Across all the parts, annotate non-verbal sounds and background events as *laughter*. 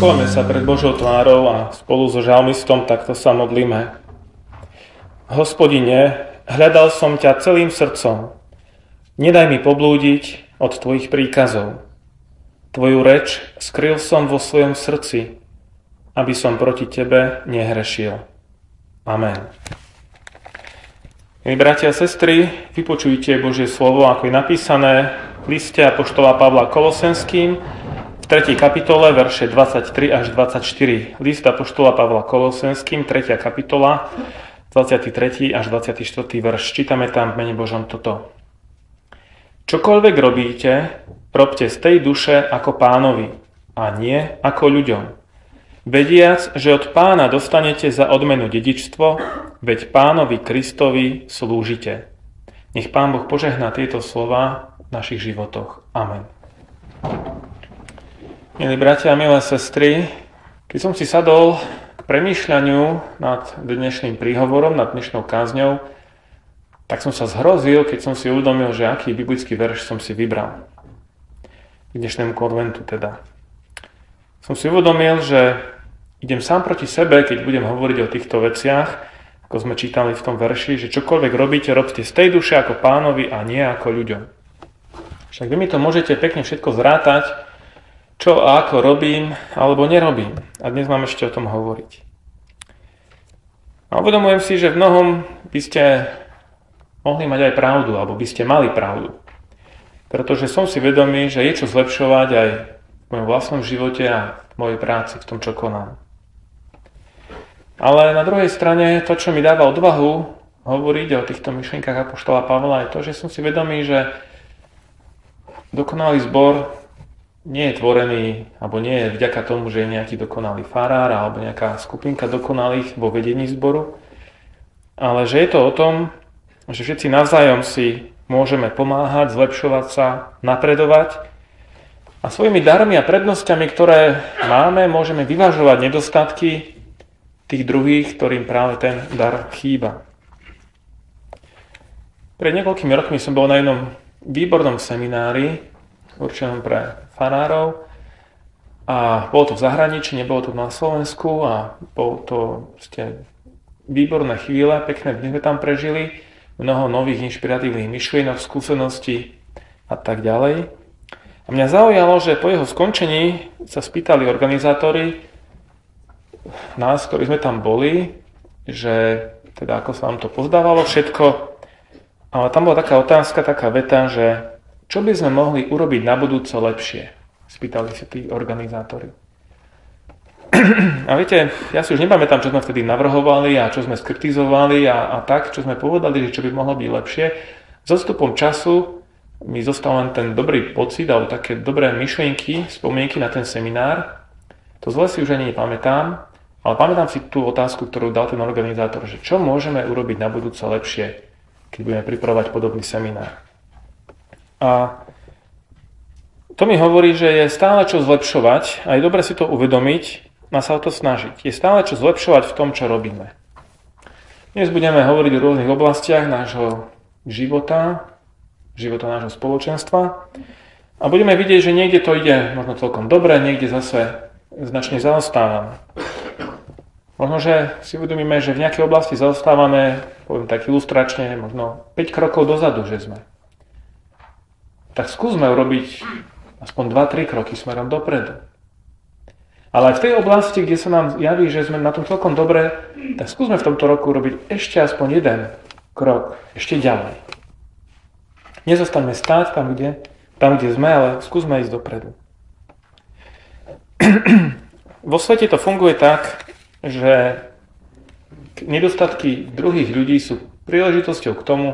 Sklame sa pred Božou tvárou a spolu so žalmistom takto sa modlíme. Hospodine, hľadal som ťa celým srdcom. Nedaj mi poblúdiť od tvojich príkazov. Tvoju reč skryl som vo svojom srdci, aby som proti tebe nehrešil. Amen. Milí bratia a sestry, vypočujte Božie slovo, ako je napísané v liste Apoštola Pavla Kolosenským, 3. kapitole, verše 23 až 24. List Apoštola Pavla Kolosenským, 3. kapitola, 23. až 24. verš. Čítame tam v mene Božom toto. Čokoľvek robíte, robte z tej duše ako pánovi a nie ako ľuďom. Vediac, že od pána dostanete za odmenu dedičstvo, veď pánovi Kristovi slúžite. Nech pán Boh požehná tieto slova v našich životoch. Amen. Milí bratia a milé sestry, keď som si sadol k premýšľaniu nad dnešným príhovorom, nad dnešnou kázňou, tak som sa zhrozil, keď som si uvedomil, že aký biblický verš som si vybral. K dnešnému konventu teda. Som si uvedomil, že idem sám proti sebe, keď budem hovoriť o týchto veciach, ako sme čítali v tom verši, že čokoľvek robíte, robte z tej duše ako pánovi a nie ako ľuďom. Však vy mi to môžete pekne všetko zrátať, čo a ako robím alebo nerobím. A dnes mám ešte o tom hovoriť. A uvedomujem si, že v mnohom by ste mohli mať aj pravdu, alebo by ste mali pravdu. Pretože som si vedomý, že je čo zlepšovať aj v mojom vlastnom živote a v mojej práci, v tom, čo konám. Ale na druhej strane to, čo mi dáva odvahu hovoriť o týchto myšlienkach Apoštola Pavla, je to, že som si vedomý, že dokonalý zbor nie je tvorený, alebo nie je vďaka tomu, že je nejaký dokonalý farár alebo nejaká skupinka dokonalých vo vedení zboru, ale že je to o tom, že všetci navzájom si môžeme pomáhať, zlepšovať sa, napredovať a svojimi darmi a prednosťami, ktoré máme, môžeme vyvažovať nedostatky tých druhých, ktorým práve ten dar chýba. Pred niekoľkými rokmi som bol na jednom výbornom seminári, určenom pre farárov. A bolo to v zahraničí, nebolo to na Slovensku a bolo to ste, výborné chvíle, pekné dni sme tam prežili, mnoho nových inšpiratívnych myšlienok, skúseností a tak ďalej. A mňa zaujalo, že po jeho skončení sa spýtali organizátori nás, ktorí sme tam boli, že teda ako sa vám to pozdávalo všetko. Ale tam bola taká otázka, taká veta, že čo by sme mohli urobiť na budúce lepšie? Spýtali si tí organizátori. A viete, ja si už nepamätám, čo sme vtedy navrhovali a čo sme skritizovali a, a tak, čo sme povedali, že čo by mohlo byť lepšie. So stupom času mi zostal len ten dobrý pocit alebo také dobré myšlienky, spomienky na ten seminár. To zle si už ani nepamätám, ale pamätám si tú otázku, ktorú dal ten organizátor, že čo môžeme urobiť na budúce lepšie, keď budeme pripravovať podobný seminár. A to mi hovorí, že je stále čo zlepšovať a je dobre si to uvedomiť a sa o to snažiť. Je stále čo zlepšovať v tom, čo robíme. Dnes budeme hovoriť o rôznych oblastiach nášho života, života nášho spoločenstva a budeme vidieť, že niekde to ide možno celkom dobre, niekde zase značne zaostávame. Možno, že si uvedomíme, že v nejakej oblasti zaostávame, poviem tak ilustračne, možno 5 krokov dozadu, že sme tak skúsme urobiť aspoň 2-3 kroky smerom dopredu. Ale aj v tej oblasti, kde sa nám javí, že sme na tom celkom dobre, tak skúsme v tomto roku urobiť ešte aspoň jeden krok, ešte ďalej. Nezostaňme stáť tam, kde, tam, kde sme, ale skúsme ísť dopredu. Vo svete to funguje tak, že nedostatky druhých ľudí sú príležitosťou k tomu,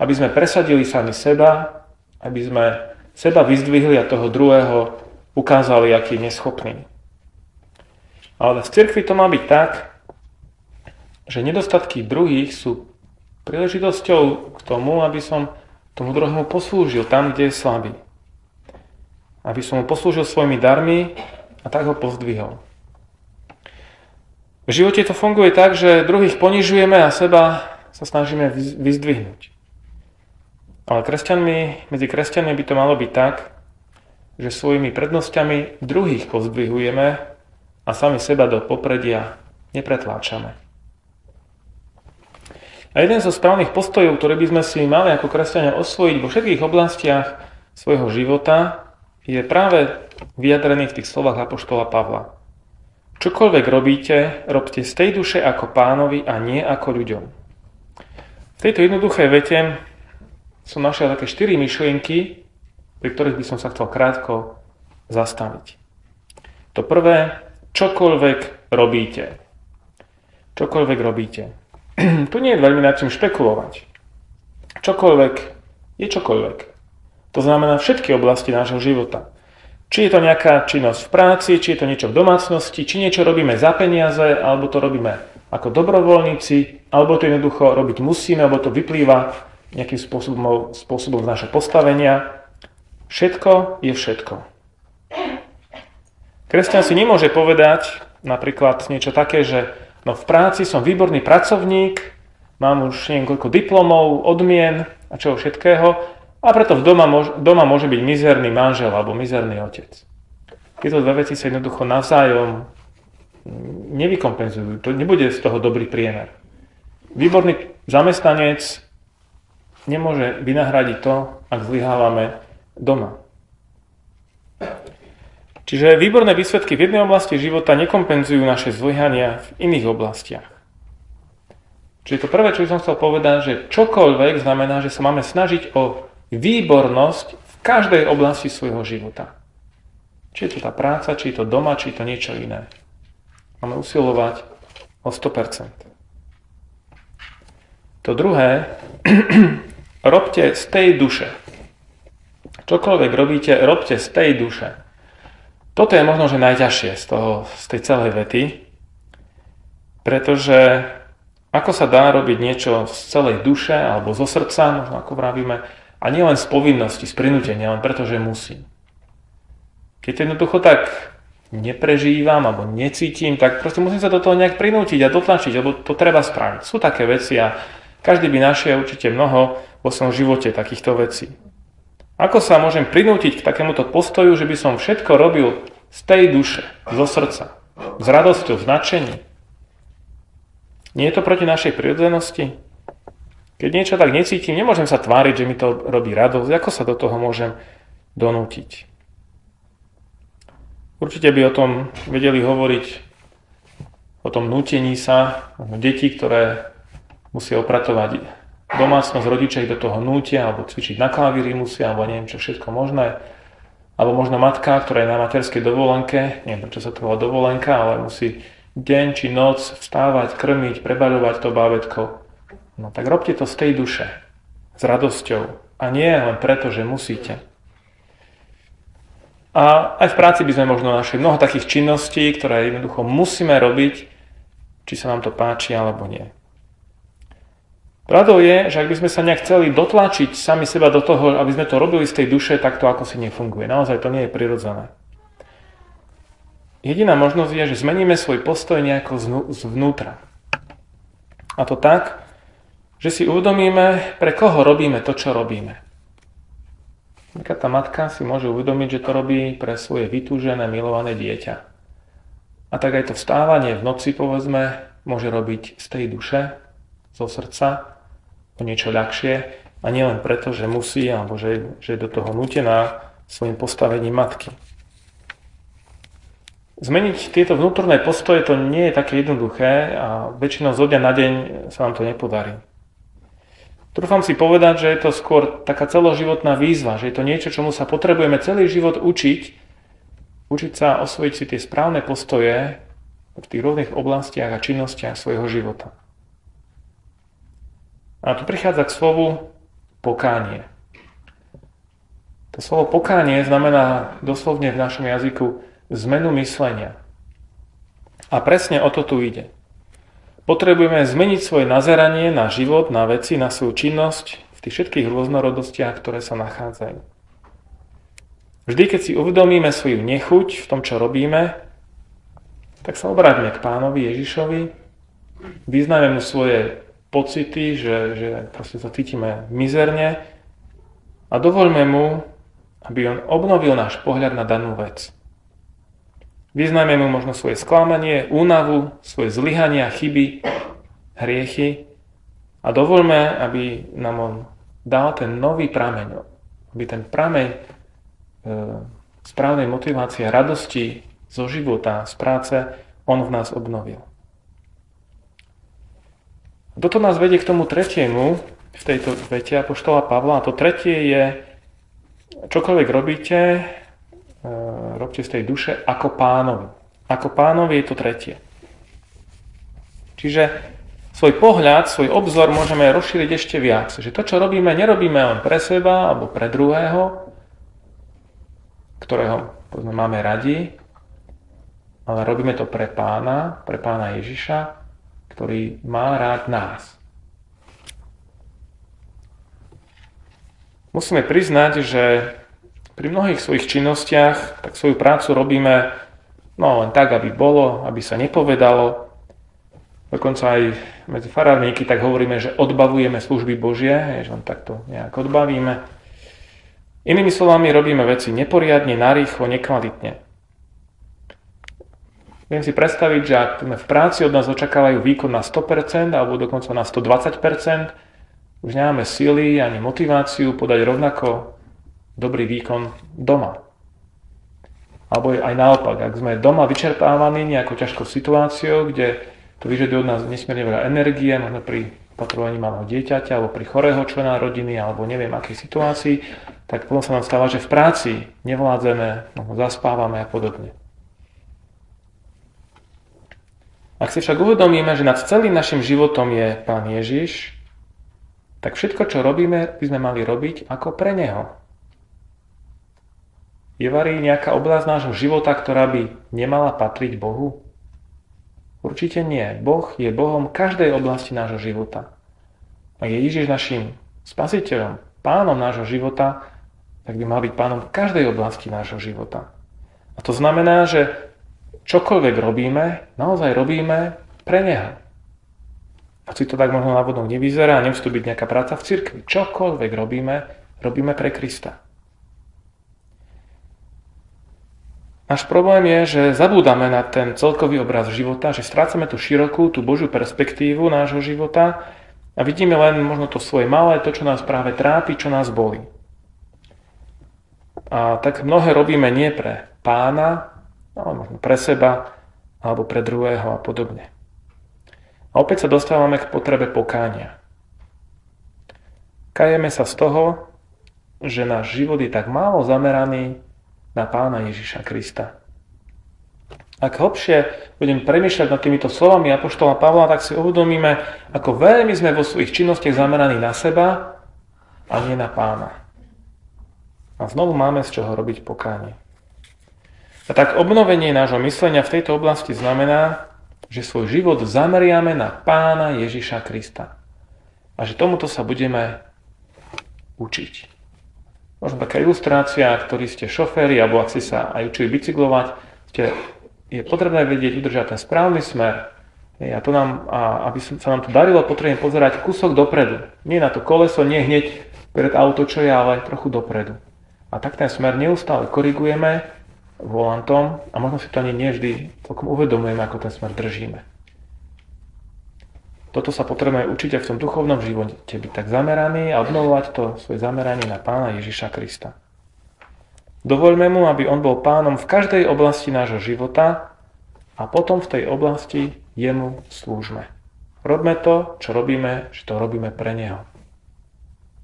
aby sme presadili sami seba aby sme seba vyzdvihli a toho druhého ukázali, aký je neschopný. Ale v cirkvi to má byť tak, že nedostatky druhých sú príležitosťou k tomu, aby som tomu druhému poslúžil tam, kde je slabý. Aby som mu poslúžil svojimi darmi a tak ho pozdvihol. V živote to funguje tak, že druhých ponižujeme a seba sa snažíme vyzdvihnúť. Ale kresťanmi, medzi kresťanmi by to malo byť tak, že svojimi prednosťami druhých pozdvihujeme a sami seba do popredia nepretláčame. A jeden zo správnych postojov, ktoré by sme si mali ako kresťania osvojiť vo všetkých oblastiach svojho života, je práve vyjadrený v tých slovách Apoštola Pavla. Čokoľvek robíte, robte z tej duše ako pánovi a nie ako ľuďom. V tejto jednoduchej vete som našiel také štyri myšlienky, pri ktorých by som sa chcel krátko zastaviť. To prvé, čokoľvek robíte. Čokoľvek robíte. *clears throat* tu nie je veľmi nad čím špekulovať. Čokoľvek je čokoľvek. To znamená všetky oblasti nášho života. Či je to nejaká činnosť v práci, či je to niečo v domácnosti, či niečo robíme za peniaze, alebo to robíme ako dobrovoľníci, alebo to jednoducho robiť musíme, alebo to vyplýva nejakým spôsobom, spôsobom naše postavenia. Všetko je všetko. Kresťan si nemôže povedať napríklad niečo také, že no v práci som výborný pracovník, mám už niekoľko diplomov, odmien a čoho všetkého a preto doma, môž, doma môže byť mizerný manžel alebo mizerný otec. Tieto dve veci sa jednoducho navzájom nevykompenzujú. To nebude z toho dobrý priemer. Výborný zamestnanec nemôže vynahradiť to, ak zlyhávame doma. Čiže výborné výsledky v jednej oblasti života nekompenzujú naše zlyhania v iných oblastiach. Čiže to prvé, čo by som chcel povedať, že čokoľvek znamená, že sa máme snažiť o výbornosť v každej oblasti svojho života. Či je to tá práca, či je to doma, či je to niečo iné. Máme usilovať o 100%. To druhé, *clears throat* robte z tej duše. Čokoľvek robíte, robte z tej duše. Toto je možno, že najťažšie z, toho, z tej celej vety, pretože ako sa dá robiť niečo z celej duše alebo zo srdca, možno ako vravíme, a nie len z povinnosti, z prinútenia, len preto, že musím. Keď jednoducho tak neprežívam alebo necítim, tak proste musím sa do toho nejak prinútiť a dotlačiť, lebo to treba spraviť. Sú také veci a každý by našiel určite mnoho vo svojom živote takýchto vecí. Ako sa môžem prinútiť k takémuto postoju, že by som všetko robil z tej duše, zo srdca, s radosťou, značením? Nie je to proti našej prirodzenosti? Keď niečo tak necítim, nemôžem sa tváriť, že mi to robí radosť. Ako sa do toho môžem donútiť? Určite by o tom vedeli hovoriť, o tom nútení sa detí, ktoré musia opratovať domácnosť, rodičia ich do toho nútia, alebo cvičiť na klavíri musia, alebo neviem čo všetko možné. Alebo možno matka, ktorá je na materskej dovolenke, neviem prečo sa to volá dovolenka, ale musí deň či noc vstávať, krmiť, prebaľovať to bábetko. No tak robte to z tej duše, s radosťou. A nie len preto, že musíte. A aj v práci by sme možno našli mnoho takých činností, ktoré jednoducho musíme robiť, či sa nám to páči alebo nie. Pravdou je, že ak by sme sa nejak chceli dotlačiť sami seba do toho, aby sme to robili z tej duše, tak to ako si nefunguje. Naozaj to nie je prirodzené. Jediná možnosť je, že zmeníme svoj postoj nejako zvnútra. A to tak, že si uvedomíme, pre koho robíme to, čo robíme. Taká tá matka si môže uvedomiť, že to robí pre svoje vytúžené, milované dieťa. A tak aj to vstávanie v noci, povedzme, môže robiť z tej duše, zo srdca, o niečo ľahšie a nielen preto, že musí alebo že, že je do toho nutená svojim postavením matky. Zmeniť tieto vnútorné postoje to nie je také jednoduché a väčšinou zo dňa na deň sa nám to nepodarí. Trúfam si povedať, že je to skôr taká celoživotná výzva, že je to niečo, čomu sa potrebujeme celý život učiť, učiť sa osvojiť si tie správne postoje v tých rôznych oblastiach a činnostiach svojho života. A tu prichádza k slovu pokánie. To slovo pokánie znamená doslovne v našom jazyku zmenu myslenia. A presne o to tu ide. Potrebujeme zmeniť svoje nazeranie na život, na veci, na svoju činnosť v tých všetkých rôznorodostiach, ktoré sa nachádzajú. Vždy, keď si uvedomíme svoju nechuť v tom, čo robíme, tak sa obráťme k pánovi Ježišovi, vyznajme mu svoje pocity, že, že proste sa cítime mizerne a dovoľme mu, aby on obnovil náš pohľad na danú vec. Vyznajme mu možno svoje sklamanie, únavu, svoje zlyhania, chyby, hriechy a dovolme, aby nám on dal ten nový prameň, aby ten prameň e, správnej motivácie, radosti zo života, z práce, on v nás obnovil. Toto nás vedie k tomu tretiemu v tejto vete Apoštola Pavla. A to tretie je, čokoľvek robíte, E, robte z tej duše ako pánovi. Ako pánovi je to tretie. Čiže svoj pohľad, svoj obzor môžeme rozšíriť ešte viac. Že to, čo robíme, nerobíme len pre seba alebo pre druhého, ktorého povedzme, máme radi, ale robíme to pre pána, pre pána Ježiša, ktorý má rád nás. Musíme priznať, že pri mnohých svojich činnostiach tak svoju prácu robíme no len tak, aby bolo, aby sa nepovedalo. Dokonca aj medzi farárníky tak hovoríme, že odbavujeme služby Božie, že len takto nejak odbavíme. Inými slovami robíme veci neporiadne, narýchlo, nekvalitne. Viem si predstaviť, že ak v práci od nás očakávajú výkon na 100% alebo dokonca na 120%, už nemáme síly ani motiváciu podať rovnako dobrý výkon doma. Alebo aj naopak, ak sme doma vyčerpávaní nejakou ťažkou situáciou, kde to vyžaduje od nás nesmierne veľa energie, možno pri patrovaní malého dieťaťa, alebo pri chorého člena rodiny, alebo neviem akej situácii, tak potom sa nám stáva, že v práci nevládzeme, no, zaspávame a podobne. Ak si však uvedomíme, že nad celým našim životom je Pán Ježiš, tak všetko, čo robíme, by sme mali robiť ako pre Neho. Je varí nejaká oblasť nášho života, ktorá by nemala patriť Bohu? Určite nie. Boh je Bohom každej oblasti nášho života. A je Ježiš našim spasiteľom, pánom nášho života, tak by mal byť pánom každej oblasti nášho života. A to znamená, že čokoľvek robíme, naozaj robíme pre Neho. Si to tak možno návodnou nevyzerá, nemusí to byť nejaká práca v cirkvi. Čokoľvek robíme, robíme pre Krista. Náš problém je, že zabúdame na ten celkový obraz života, že strácame tú širokú, tú Božiu perspektívu nášho života a vidíme len možno to svoje malé, to, čo nás práve trápi, čo nás boli. A tak mnohé robíme nie pre pána, ale možno pre seba, alebo pre druhého a podobne. A opäť sa dostávame k potrebe pokánia. Kajeme sa z toho, že náš život je tak málo zameraný na pána Ježiša Krista. Ak hlbšie budem premýšľať nad týmito slovami Apoštola Pavla, tak si uvedomíme, ako veľmi sme vo svojich činnostiach zameraní na seba a nie na pána. A znovu máme z čoho robiť pokánie. A tak obnovenie nášho myslenia v tejto oblasti znamená, že svoj život zameriame na pána Ježiša Krista. A že tomuto sa budeme učiť. Možno taká ilustrácia, ktorí ste šoféri, alebo ak si sa aj učili bicyklovať, ste, je potrebné vedieť udržať ten správny smer. A to nám, a aby sa nám to darilo, potrebujeme pozerať kúsok dopredu. Nie na to koleso, nie hneď pred auto, čo je, ale trochu dopredu. A tak ten smer neustále korigujeme volantom a možno si to ani nie vždy celkom uvedomujeme, ako ten smer držíme. Toto sa potrebujeme učiť aj v tom duchovnom živote, byť tak zameraný a obnovovať to svoje zameranie na Pána Ježiša Krista. Dovoľme mu, aby on bol pánom v každej oblasti nášho života a potom v tej oblasti jemu slúžme. Robme to, čo robíme, že to robíme pre neho.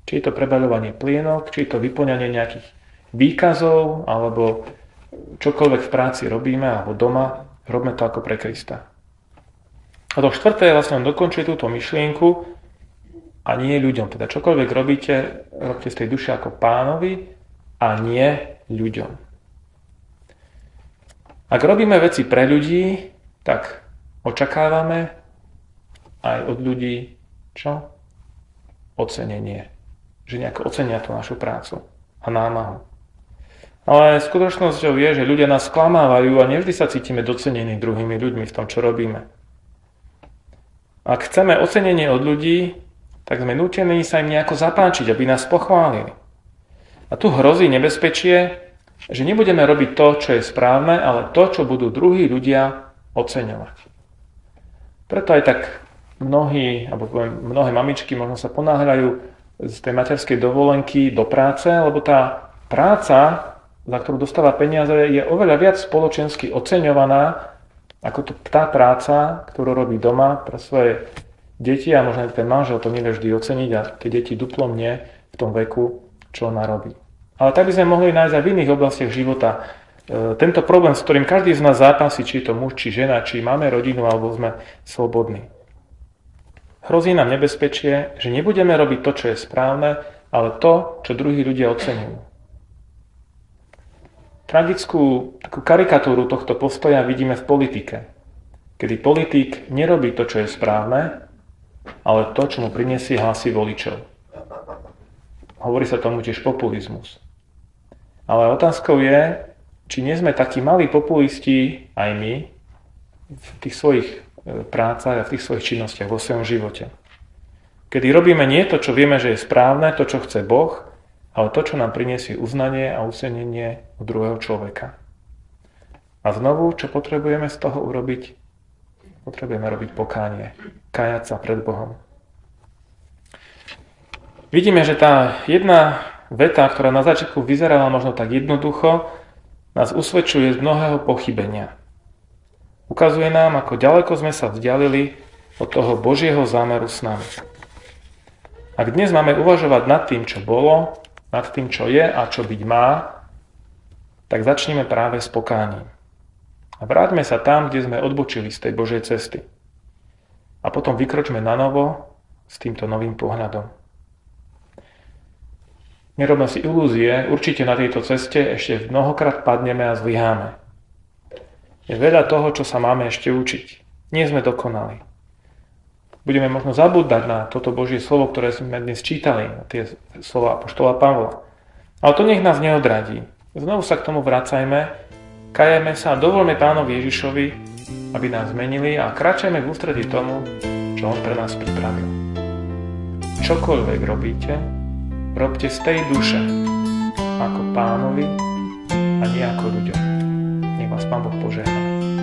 Či je to prebaľovanie plienok, či je to vyplňanie nejakých výkazov, alebo čokoľvek v práci robíme, alebo doma, robme to ako pre Krista. A to štvrté vlastne on dokončí túto myšlienku a nie ľuďom. Teda čokoľvek robíte, robte z tej duše ako pánovi a nie ľuďom. Ak robíme veci pre ľudí, tak očakávame aj od ľudí čo? Ocenenie. Že nejako ocenia tú našu prácu a námahu. Ale skutočnosťou je, že ľudia nás sklamávajú a nevždy sa cítime docenení druhými ľuďmi v tom, čo robíme. Ak chceme ocenenie od ľudí, tak sme nutení sa im nejako zapáčiť, aby nás pochválili. A tu hrozí nebezpečie, že nebudeme robiť to, čo je správne, ale to, čo budú druhí ľudia oceňovať. Preto aj tak mnohí, alebo poviem, mnohé mamičky možno sa ponáhľajú z tej materskej dovolenky do práce, lebo tá práca, za ktorú dostáva peniaze, je oveľa viac spoločensky oceňovaná ako to, tá práca, ktorú robí doma pre svoje deti a možno ten manžel to nevie vždy oceniť a tie deti duplom nie v tom veku, čo ona robí. Ale tak by sme mohli nájsť aj v iných oblastiach života e, tento problém, s ktorým každý z nás zápasí, či je to muž, či žena, či máme rodinu, alebo sme slobodní. Hrozí nám nebezpečie, že nebudeme robiť to, čo je správne, ale to, čo druhí ľudia ocenujú. Tragickú takú karikatúru tohto postoja vidíme v politike, kedy politik nerobí to, čo je správne, ale to, čo mu prinesie hlasy voličov. Hovorí sa tomu tiež populizmus. Ale otázkou je, či nie sme takí malí populisti aj my v tých svojich e, prácach a v tých svojich činnostiach vo svojom živote. Kedy robíme nie to, čo vieme, že je správne, to, čo chce Boh, ale to, čo nám priniesie uznanie a usenenie u druhého človeka. A znovu, čo potrebujeme z toho urobiť? Potrebujeme robiť pokánie, kajať sa pred Bohom. Vidíme, že tá jedna veta, ktorá na začiatku vyzerala možno tak jednoducho, nás usvedčuje z mnohého pochybenia. Ukazuje nám, ako ďaleko sme sa vzdialili od toho Božieho zámeru s nami. Ak dnes máme uvažovať nad tým, čo bolo, nad tým, čo je a čo byť má, tak začneme práve s pokáním. A vráťme sa tam, kde sme odbočili z tej Božej cesty. A potom vykročme na novo s týmto novým pohľadom. Nerobme si ilúzie, určite na tejto ceste ešte mnohokrát padneme a zlyháme. Je veľa toho, čo sa máme ešte učiť. Nie sme dokonali budeme možno zabúdať na toto Božie slovo, ktoré sme dnes čítali, na tie slova Apoštola Pavla. Ale to nech nás neodradí. Znovu sa k tomu vracajme, kajeme sa a dovolme Pánovi Ježišovi, aby nás zmenili a kračajme v ústredí tomu, čo On pre nás pripravil. Čokoľvek robíte, robte z tej duše ako Pánovi a nie ako ľuďom. Nech vás Pán Boh požehná.